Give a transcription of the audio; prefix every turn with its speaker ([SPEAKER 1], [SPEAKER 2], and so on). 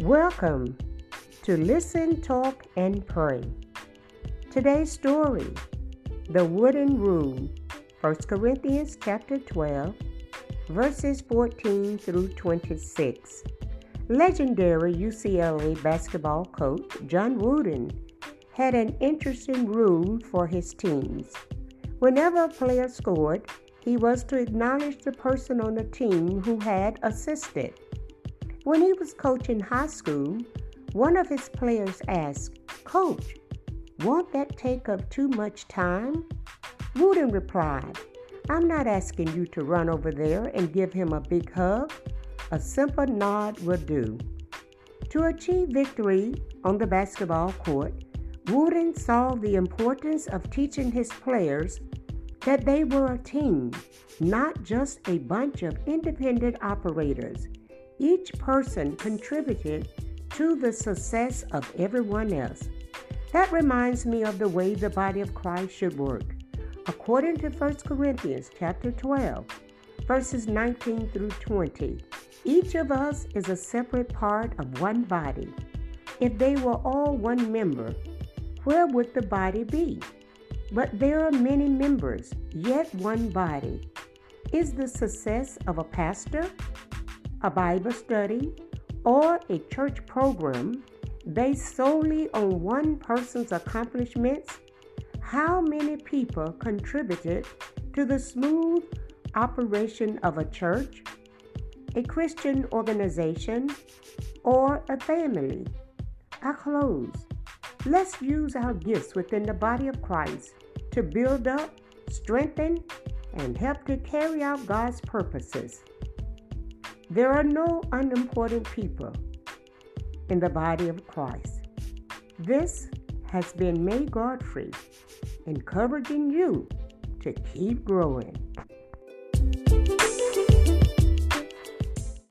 [SPEAKER 1] Welcome to Listen, Talk, and Pray. Today's story The Wooden Rule, 1 Corinthians chapter 12, verses 14 through 26. Legendary UCLA basketball coach John Wooden had an interesting rule for his teams. Whenever a player scored, he was to acknowledge the person on the team who had assisted. When he was coaching high school, one of his players asked, Coach, won't that take up too much time? Wooden replied, I'm not asking you to run over there and give him a big hug. A simple nod will do. To achieve victory on the basketball court, Wooden saw the importance of teaching his players that they were a team, not just a bunch of independent operators. Each person contributed to the success of everyone else. That reminds me of the way the body of Christ should work. According to 1 Corinthians chapter 12, verses 19 through 20, each of us is a separate part of one body. If they were all one member, where would the body be? But there are many members, yet one body. Is the success of a pastor, a Bible study, or a church program based solely on one person's accomplishments? How many people contributed to the smooth operation of a church, a Christian organization, or a family? I close. Let's use our gifts within the body of Christ to build up, strengthen, and help to carry out God's purposes. There are no unimportant people in the body of Christ. This has been May Godfrey encouraging you to keep growing.